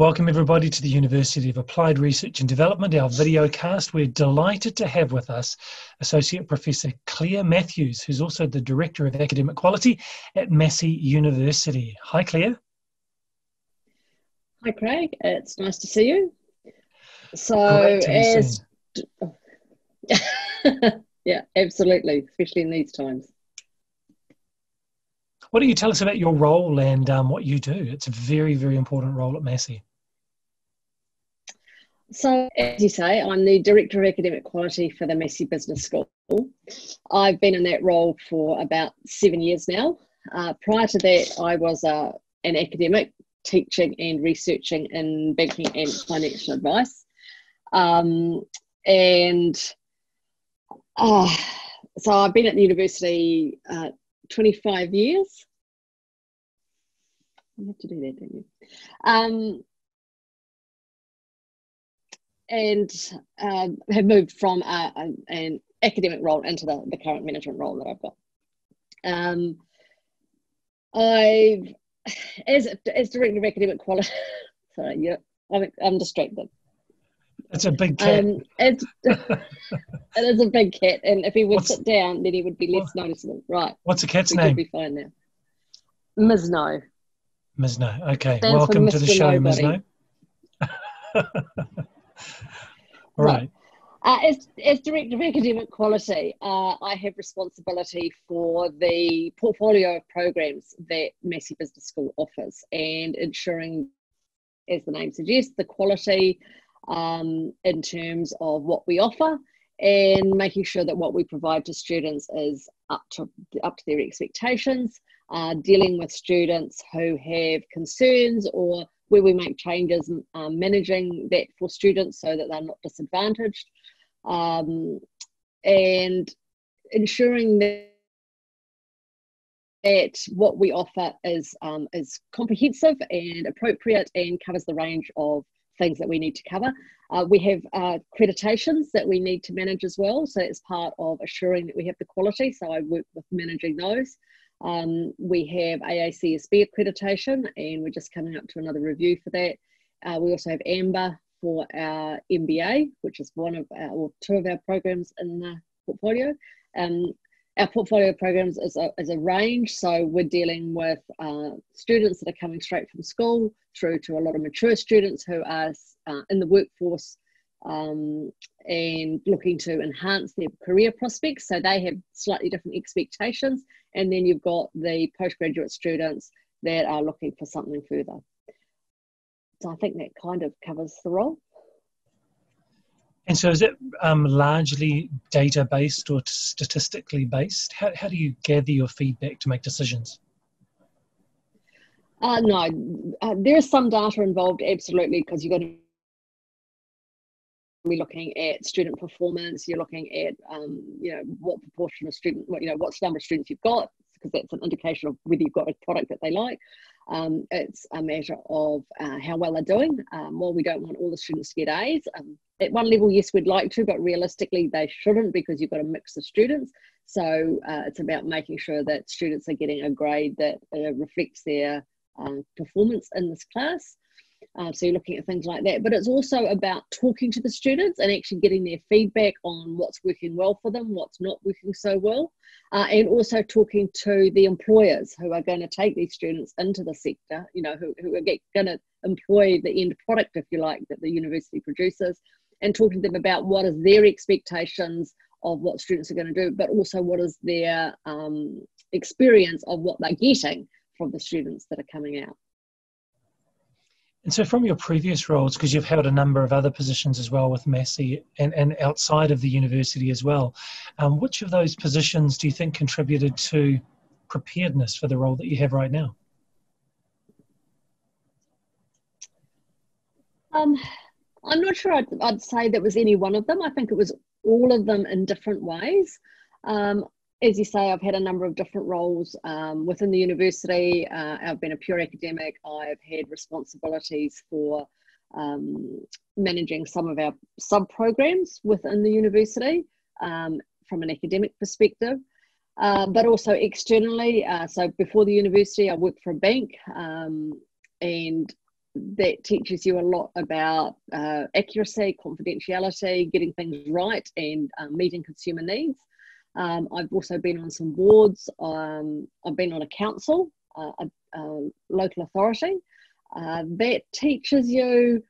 Welcome, everybody, to the University of Applied Research and Development, our video cast. We're delighted to have with us Associate Professor Claire Matthews, who's also the Director of Academic Quality at Massey University. Hi, Claire. Hi, Craig. It's nice to see you. So, as. yeah, absolutely, especially in these times. What don't you tell us about your role and um, what you do? It's a very, very important role at Massey. So, as you say, I'm the Director of Academic Quality for the Massey Business School. I've been in that role for about seven years now. Uh, prior to that, I was uh, an academic teaching and researching in banking and financial advice. Um, and uh, so I've been at the university uh, 25 years. You have to do that, don't you? Um, and um, have moved from an academic role into the, the current management role that I've got. Um, I've, as, as Director of Academic Quality, sorry, yeah, I'm, I'm distracted. It's a big cat. Um, it's, it is a big cat, and if he would what's, sit down, then he would be less what, noticeable. Right. What's a cat's we name? Be fine now. Mizno. Mizno. Okay. Stands Welcome to the show, Mizno. right. Uh, as, as Director of Academic Quality, uh, I have responsibility for the portfolio of programs that Massey Business School offers and ensuring, as the name suggests, the quality um, in terms of what we offer and making sure that what we provide to students is up to, up to their expectations, uh, dealing with students who have concerns or where we make changes, um, managing that for students so that they're not disadvantaged, um, and ensuring that that what we offer is um, is comprehensive and appropriate and covers the range of things that we need to cover. Uh, we have uh, accreditations that we need to manage as well, so it's part of assuring that we have the quality. So I work with managing those. Um, we have AACSB accreditation, and we're just coming up to another review for that. Uh, we also have AMBA for our MBA, which is one of our, or two of our programs in the portfolio. Um, our portfolio programs is a, is a range, so we're dealing with uh, students that are coming straight from school through to a lot of mature students who are uh, in the workforce um, and looking to enhance their career prospects. So they have slightly different expectations. And then you've got the postgraduate students that are looking for something further. So I think that kind of covers the role. And so is it um, largely data based or statistically based? How, how do you gather your feedback to make decisions? Uh, no, uh, there is some data involved, absolutely, because you've got to we're looking at student performance you're looking at um, you know what proportion of student what, you know what's the number of students you've got because that's an indication of whether you've got a product that they like. Um, it's a measure of uh, how well they're doing. Um, well we don't want all the students to get a's um, at one level yes we'd like to but realistically they shouldn't because you've got a mix of students. So uh, it's about making sure that students are getting a grade that uh, reflects their uh, performance in this class uh, so you're looking at things like that. But it's also about talking to the students and actually getting their feedback on what's working well for them, what's not working so well, uh, and also talking to the employers who are going to take these students into the sector, you know, who, who are going to employ the end product, if you like, that the university produces, and talking to them about what is their expectations of what students are going to do, but also what is their um, experience of what they're getting from the students that are coming out. And so, from your previous roles, because you've held a number of other positions as well with Massey and, and outside of the university as well, um, which of those positions do you think contributed to preparedness for the role that you have right now? Um, I'm not sure I'd, I'd, say that was any one of them. I think it was all of them in different ways. Um, as you say, I've had a number of different roles um, within the university. Uh, I've been a pure academic. I've had responsibilities for um, managing some of our sub programs within the university um, from an academic perspective, uh, but also externally. Uh, so before the university, I worked for a bank um, and that teaches you a lot about uh, accuracy, confidentiality, getting things right, and um, meeting consumer needs. Um, I've also been on some boards. Um, I've been on a council, uh, a, a, local authority. Uh, that teaches you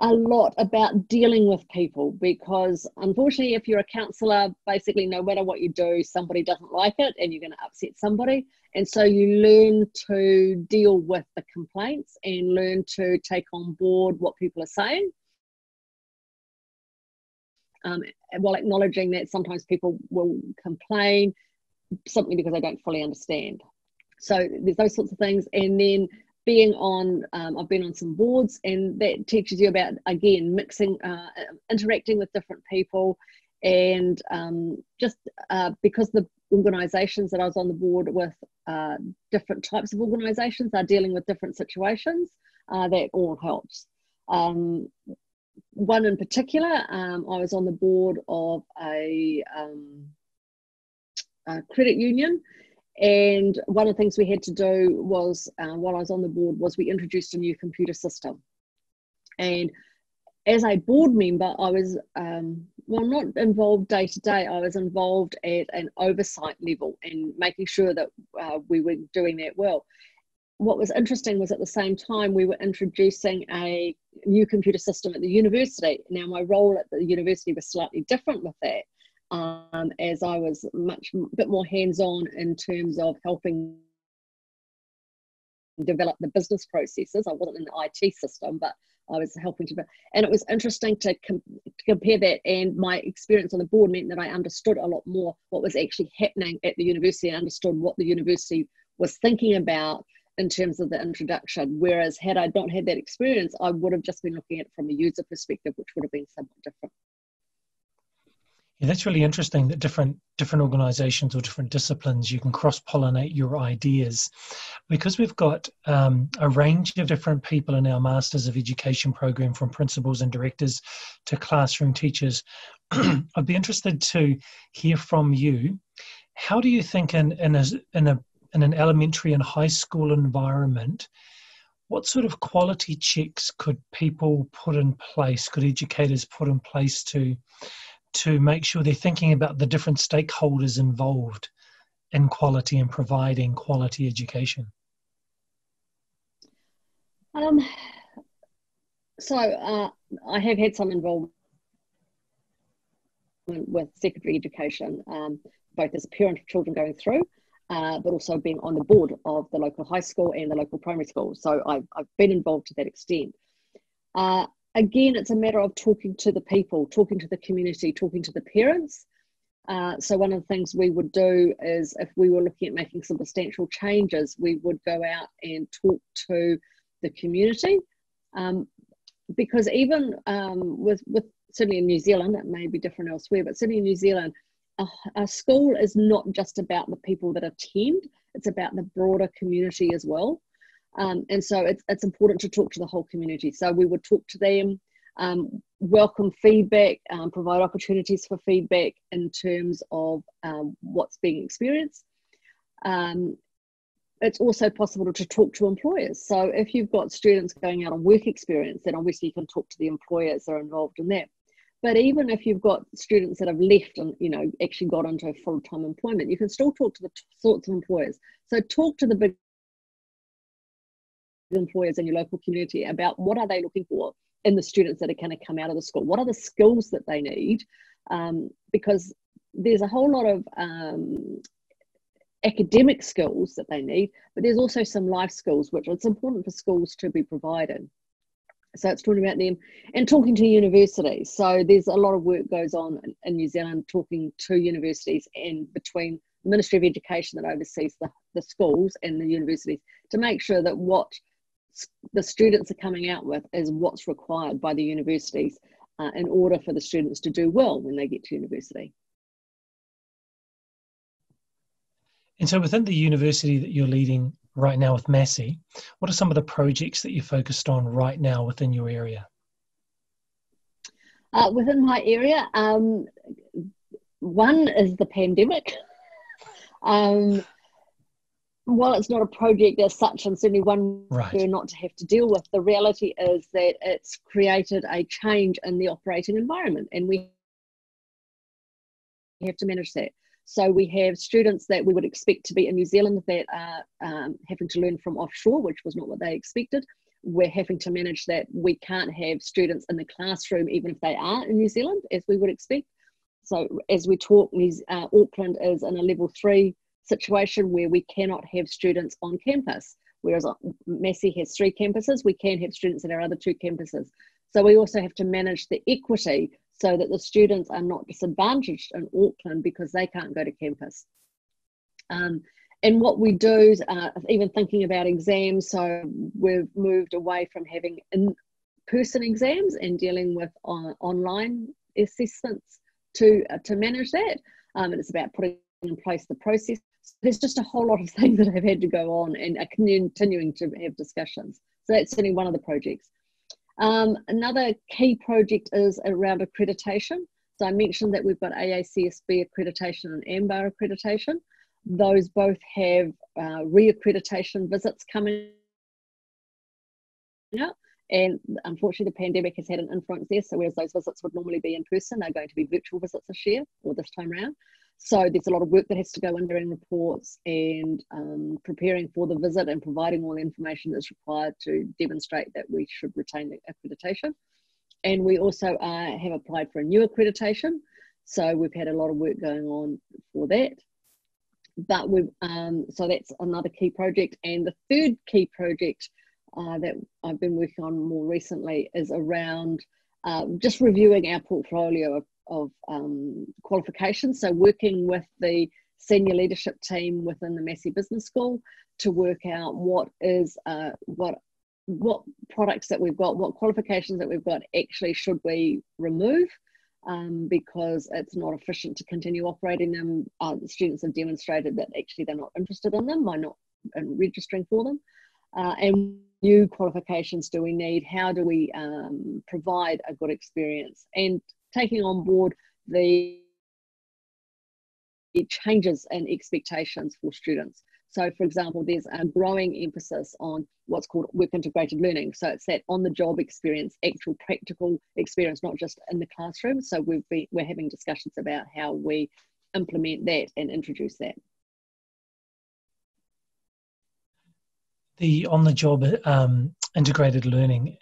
a lot about dealing with people because unfortunately if you're a counsellor basically no matter what you do somebody doesn't like it and you're going to upset somebody and so you learn to deal with the complaints and learn to take on board what people are saying um, while acknowledging that sometimes people will complain simply because they don't fully understand. So there's those sorts of things. And then being on um, i've been on some boards and that teaches you about again mixing uh, interacting with different people and um, just uh, because the organizations that i was on the board with uh, different types of organizations are dealing with different situations uh, that all helps. Um, one in particular um, i was on the board of a, um, a credit union and one of the things we had to do was, uh, while I was on the board, was we introduced a new computer system. And as a board member, I was, um, well, not involved day to day, I was involved at an oversight level and making sure that uh, we were doing that well. What was interesting was at the same time, we were introducing a new computer system at the university. Now, my role at the university was slightly different with that um, as I was much a bit more hands-on in terms of helping develop the business processes. I wasn't in the IT system, but I was helping to, and it was interesting to, com- to, compare that. And my experience on the board meant that I understood a lot more what was actually happening at the university and understood what the university was thinking about in terms of the introduction. Whereas, had I not had that experience, I would have just been looking at it from a user perspective, which would have been somewhat different. Yeah, that's really interesting that different different organizations or different disciplines you can cross pollinate your ideas because we've got um, a range of different people in our masters of education program from principals and directors to classroom teachers i'd be interested to hear from you how do you think in, in, a, in, a, in an elementary and high school environment what sort of quality checks could people put in place could educators put in place to to make sure they're thinking about the different stakeholders involved in quality and providing quality education? Um, so uh, I have had some involvement with secondary education, um, both as a parent of children going through, uh, but also being on the board of the local high school and the local primary school. So I've, I've been involved to that extent. Uh, again, it's a matter of talking to the people, talking to the community, talking to the parents. Uh, so one of the things we would do is if we were looking at making some substantial changes, we would go out and talk to the community. Um, because even um, with, with certainly in New Zealand, it may be different elsewhere, but certainly in New Zealand, a, a school is not just about the people that attend, it's about the broader community as well. Um, and so it's, it's important to talk to the whole community. So we would talk to them, um, welcome feedback, um, provide opportunities for feedback in terms of um, what's being experienced. Um, it's also possible to talk to employers. So if you've got students going out on work experience, then obviously you can talk to the employers that are involved in that. But even if you've got students that have left and you know actually got into full-time employment, you can still talk to the t- sorts of employers. So talk to the big employers in your local community about what are they looking for in the students that are going to come out of the school? What are the skills that they need? Um, because there's a whole lot of um, academic skills that they need but there's also some life skills which it's important for schools to be provided so it's talking about them and talking to universities so there's a lot of work goes on in, new zealand talking to universities and between the ministry of education that oversees the, the schools and the universities to make sure that what the students are coming out with is what's required by the universities uh, in order for the students to do well when they get to university. And so within the university that you're leading right now with Massey, what are some of the projects that you're focused on right now within your area? Uh, within my area, um, one is the pandemic. um, while it's not a project as such, and certainly one right. we're not to have to deal with, the reality is that it's created a change in the operating environment, and we have to manage that. So we have students that we would expect to be in New Zealand that are um, having to learn from offshore, which was not what they expected. We're having to manage that we can't have students in the classroom, even if they are in New Zealand, as we would expect. So as we talk, uh, Auckland is in a level three situation where we cannot have students on campus. Whereas uh, Massey has three campuses, we can have students at our other two campuses. So we also have to manage the equity so that the students are not disadvantaged in Auckland because they can't go to campus. Um, and what we do, uh, even thinking about exams, so we've moved away from having in-person exams and dealing with on, online assessments to uh, to manage that. Um, and it's about putting in place the process. So there's just a whole lot of things that have had to go on and are continuing to have discussions. So that's certainly one of the projects. Um, another key project is around accreditation. So I mentioned that we've got AACSB accreditation and AMBA accreditation. Those both have uh, re-accreditation visits coming up. And unfortunately, the pandemic has had an influence there. So whereas those visits would normally be in person, they're going to be virtual visits this year or this time around. So there's a lot of work that has to go into in reports and um, preparing for the visit and providing all the information that's required to demonstrate that we should retain the accreditation. And we also uh, have applied for a new accreditation. So we've had a lot of work going on for that. But we've, um, so that's another key project. And the third key project uh, that I've been working on more recently is around uh, just reviewing our portfolio of of um, qualifications. So working with the senior leadership team within the Massey Business School to work out what is uh, what what products that we've got, what qualifications that we've got actually should we remove um, because it's not efficient to continue operating them. Uh, the students have demonstrated that actually they're not interested in them by not registering for them. Uh, and new qualifications do we need? How do we um, provide a good experience? And taking on board the changes and expectations for students. So, for example, there's a growing emphasis on what's called work integrated learning. So, it's that on the job experience, actual practical experience, not just in the classroom. So, we've been, we're having discussions about how we implement that and introduce that. The on the job um, integrated learning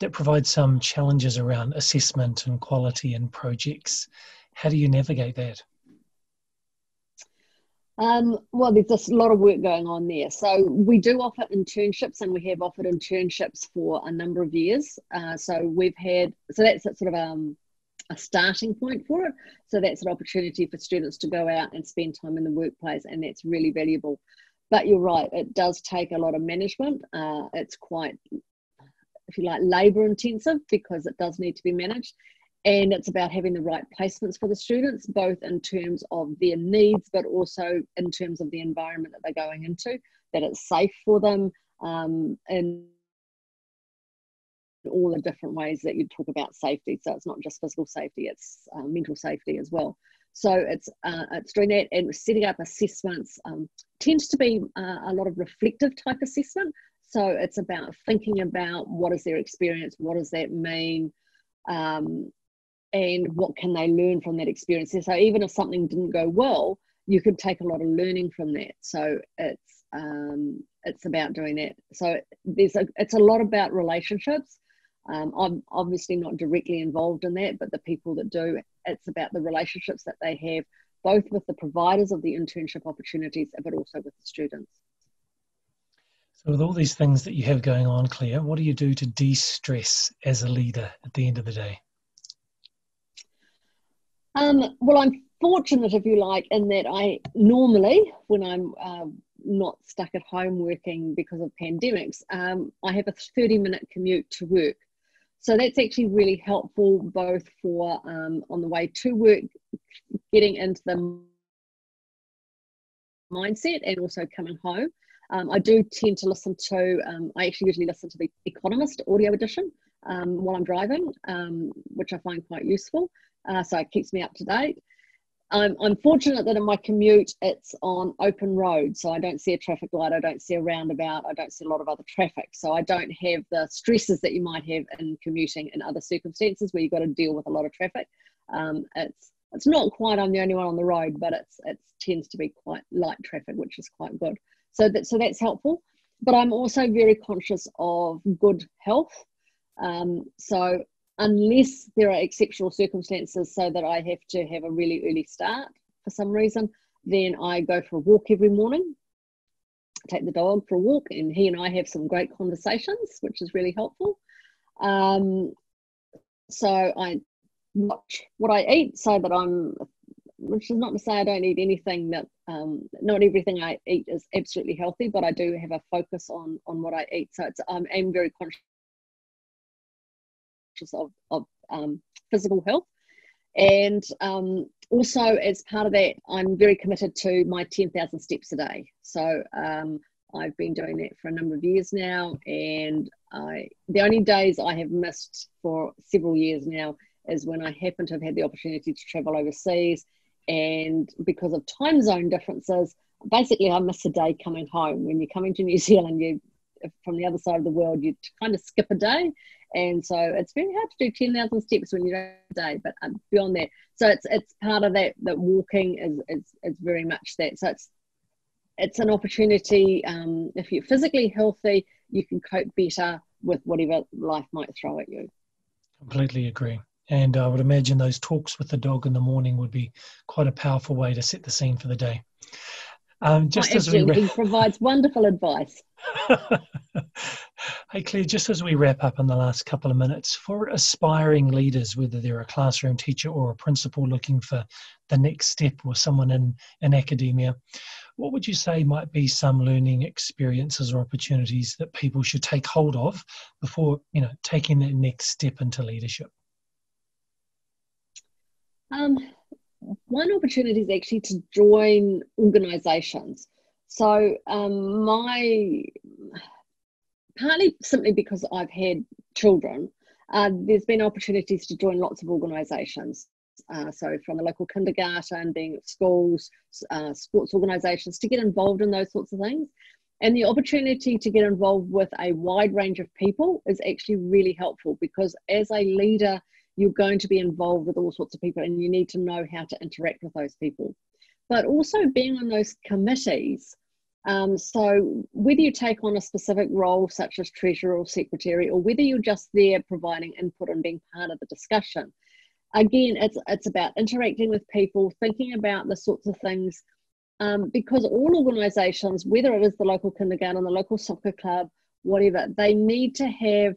that provides some challenges around assessment and quality and projects. How do you navigate that? Um, well, there's just a lot of work going on there. So we do offer internships, and we have offered internships for a number of years. Uh, so we've had so that's sort of um, a starting point for it. So that's an opportunity for students to go out and spend time in the workplace, and that's really valuable. But you're right; it does take a lot of management. Uh, it's quite if you like, labour intensive because it does need to be managed. And it's about having the right placements for the students, both in terms of their needs, but also in terms of the environment that they're going into, that it's safe for them, um, in all the different ways that you talk about safety. So it's not just physical safety, it's uh, mental safety as well. So it's uh, it's doing that and setting up assessments um, tends to be uh, a lot of reflective type assessment. So it's about thinking about what is their experience, what does that mean, um, and what can they learn from that experience. So even if something didn't go well, you could take a lot of learning from that. So it's um, it's about doing that. So there's a it's a lot about relationships. Um, I'm obviously not directly involved in that, but the people that do, it's about the relationships that they have, both with the providers of the internship opportunities, but also with the students. So, with all these things that you have going on, Claire, what do you do to de stress as a leader at the end of the day? Um, well, I'm fortunate, if you like, in that I normally, when I'm uh, not stuck at home working because of pandemics, um, I have a 30 minute commute to work. So that's actually really helpful both for um, on the way to work, getting into the mindset, and also coming home. Um, I do tend to listen to, um, I actually usually listen to the Economist audio edition um, while I'm driving, um, which I find quite useful. Uh, so it keeps me up to date. I'm, I'm fortunate that in my commute it's on open road, so I don't see a traffic light, I don't see a roundabout, I don't see a lot of other traffic. So I don't have the stresses that you might have in commuting in other circumstances where you've got to deal with a lot of traffic. Um, it's it's not quite I'm the only one on the road, but it's it tends to be quite light traffic, which is quite good. So that so that's helpful. But I'm also very conscious of good health. Um, so unless there are exceptional circumstances so that I have to have a really early start for some reason, then I go for a walk every morning, take the dog for a walk, and he and I have some great conversations, which is really helpful. Um, so I watch what I eat so that I'm, which is not to say I don't eat anything that, um, not everything I eat is absolutely healthy, but I do have a focus on on what I eat. So it's, I'm, I'm very conscious of, of um, physical health. And um, also, as part of that, I'm very committed to my 10,000 steps a day. So um, I've been doing that for a number of years now. And I, the only days I have missed for several years now is when I happen to have had the opportunity to travel overseas. And because of time zone differences, basically I miss a day coming home. When you're coming to New Zealand, you from the other side of the world, you kind of skip a day and so it's very hard to do 10,000 steps when you don't a day, but um, beyond that. So it's it's part of that that walking is, is, is very much that. So it's it's an opportunity. Um, if you're physically healthy, you can cope better with whatever life might throw at you. Completely agree. And I would imagine those talks with the dog in the morning would be quite a powerful way to set the scene for the day. Um, just as we he provides wonderful advice. hey Claire, just as we wrap up in the last couple of minutes, for aspiring leaders, whether they're a classroom teacher or a principal looking for the next step or someone in, in academia, what would you say might be some learning experiences or opportunities that people should take hold of before you know taking that next step into leadership? Um, one opportunity is actually to join organizations. So um, my partly simply because I've had children, uh, there's been opportunities to join lots of organisations. Uh, so from the local kindergarten, being at schools, uh, sports organisations, to get involved in those sorts of things. And the opportunity to get involved with a wide range of people is actually really helpful because as a leader, you're going to be involved with all sorts of people and you need to know how to interact with those people. But also being on those committees. Um, so whether you take on a specific role such as treasurer or secretary, or whether you're just there providing input and being part of the discussion, again, it's it's about interacting with people, thinking about the sorts of things, um, because all organisations, whether it is the local kindergarten, the local soccer club, whatever, they need to have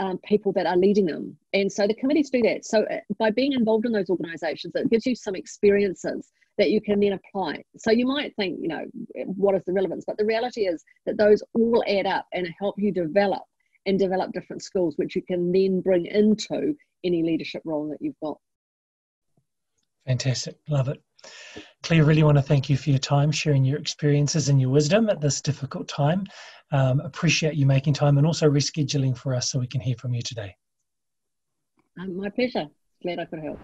um, people that are leading them. And so the committees do that. So uh, by being involved in those organisations, it gives you some experiences that you can then apply. So you might think, you know, what is the relevance? But the reality is that those all add up and help you develop and develop different skills, which you can then bring into any leadership role that you've got. Fantastic. Love it. Claire, really want to thank you for your time, sharing your experiences and your wisdom at this difficult time. Um, appreciate you making time and also rescheduling for us so we can hear from you today. Um, my pleasure. Glad I could help.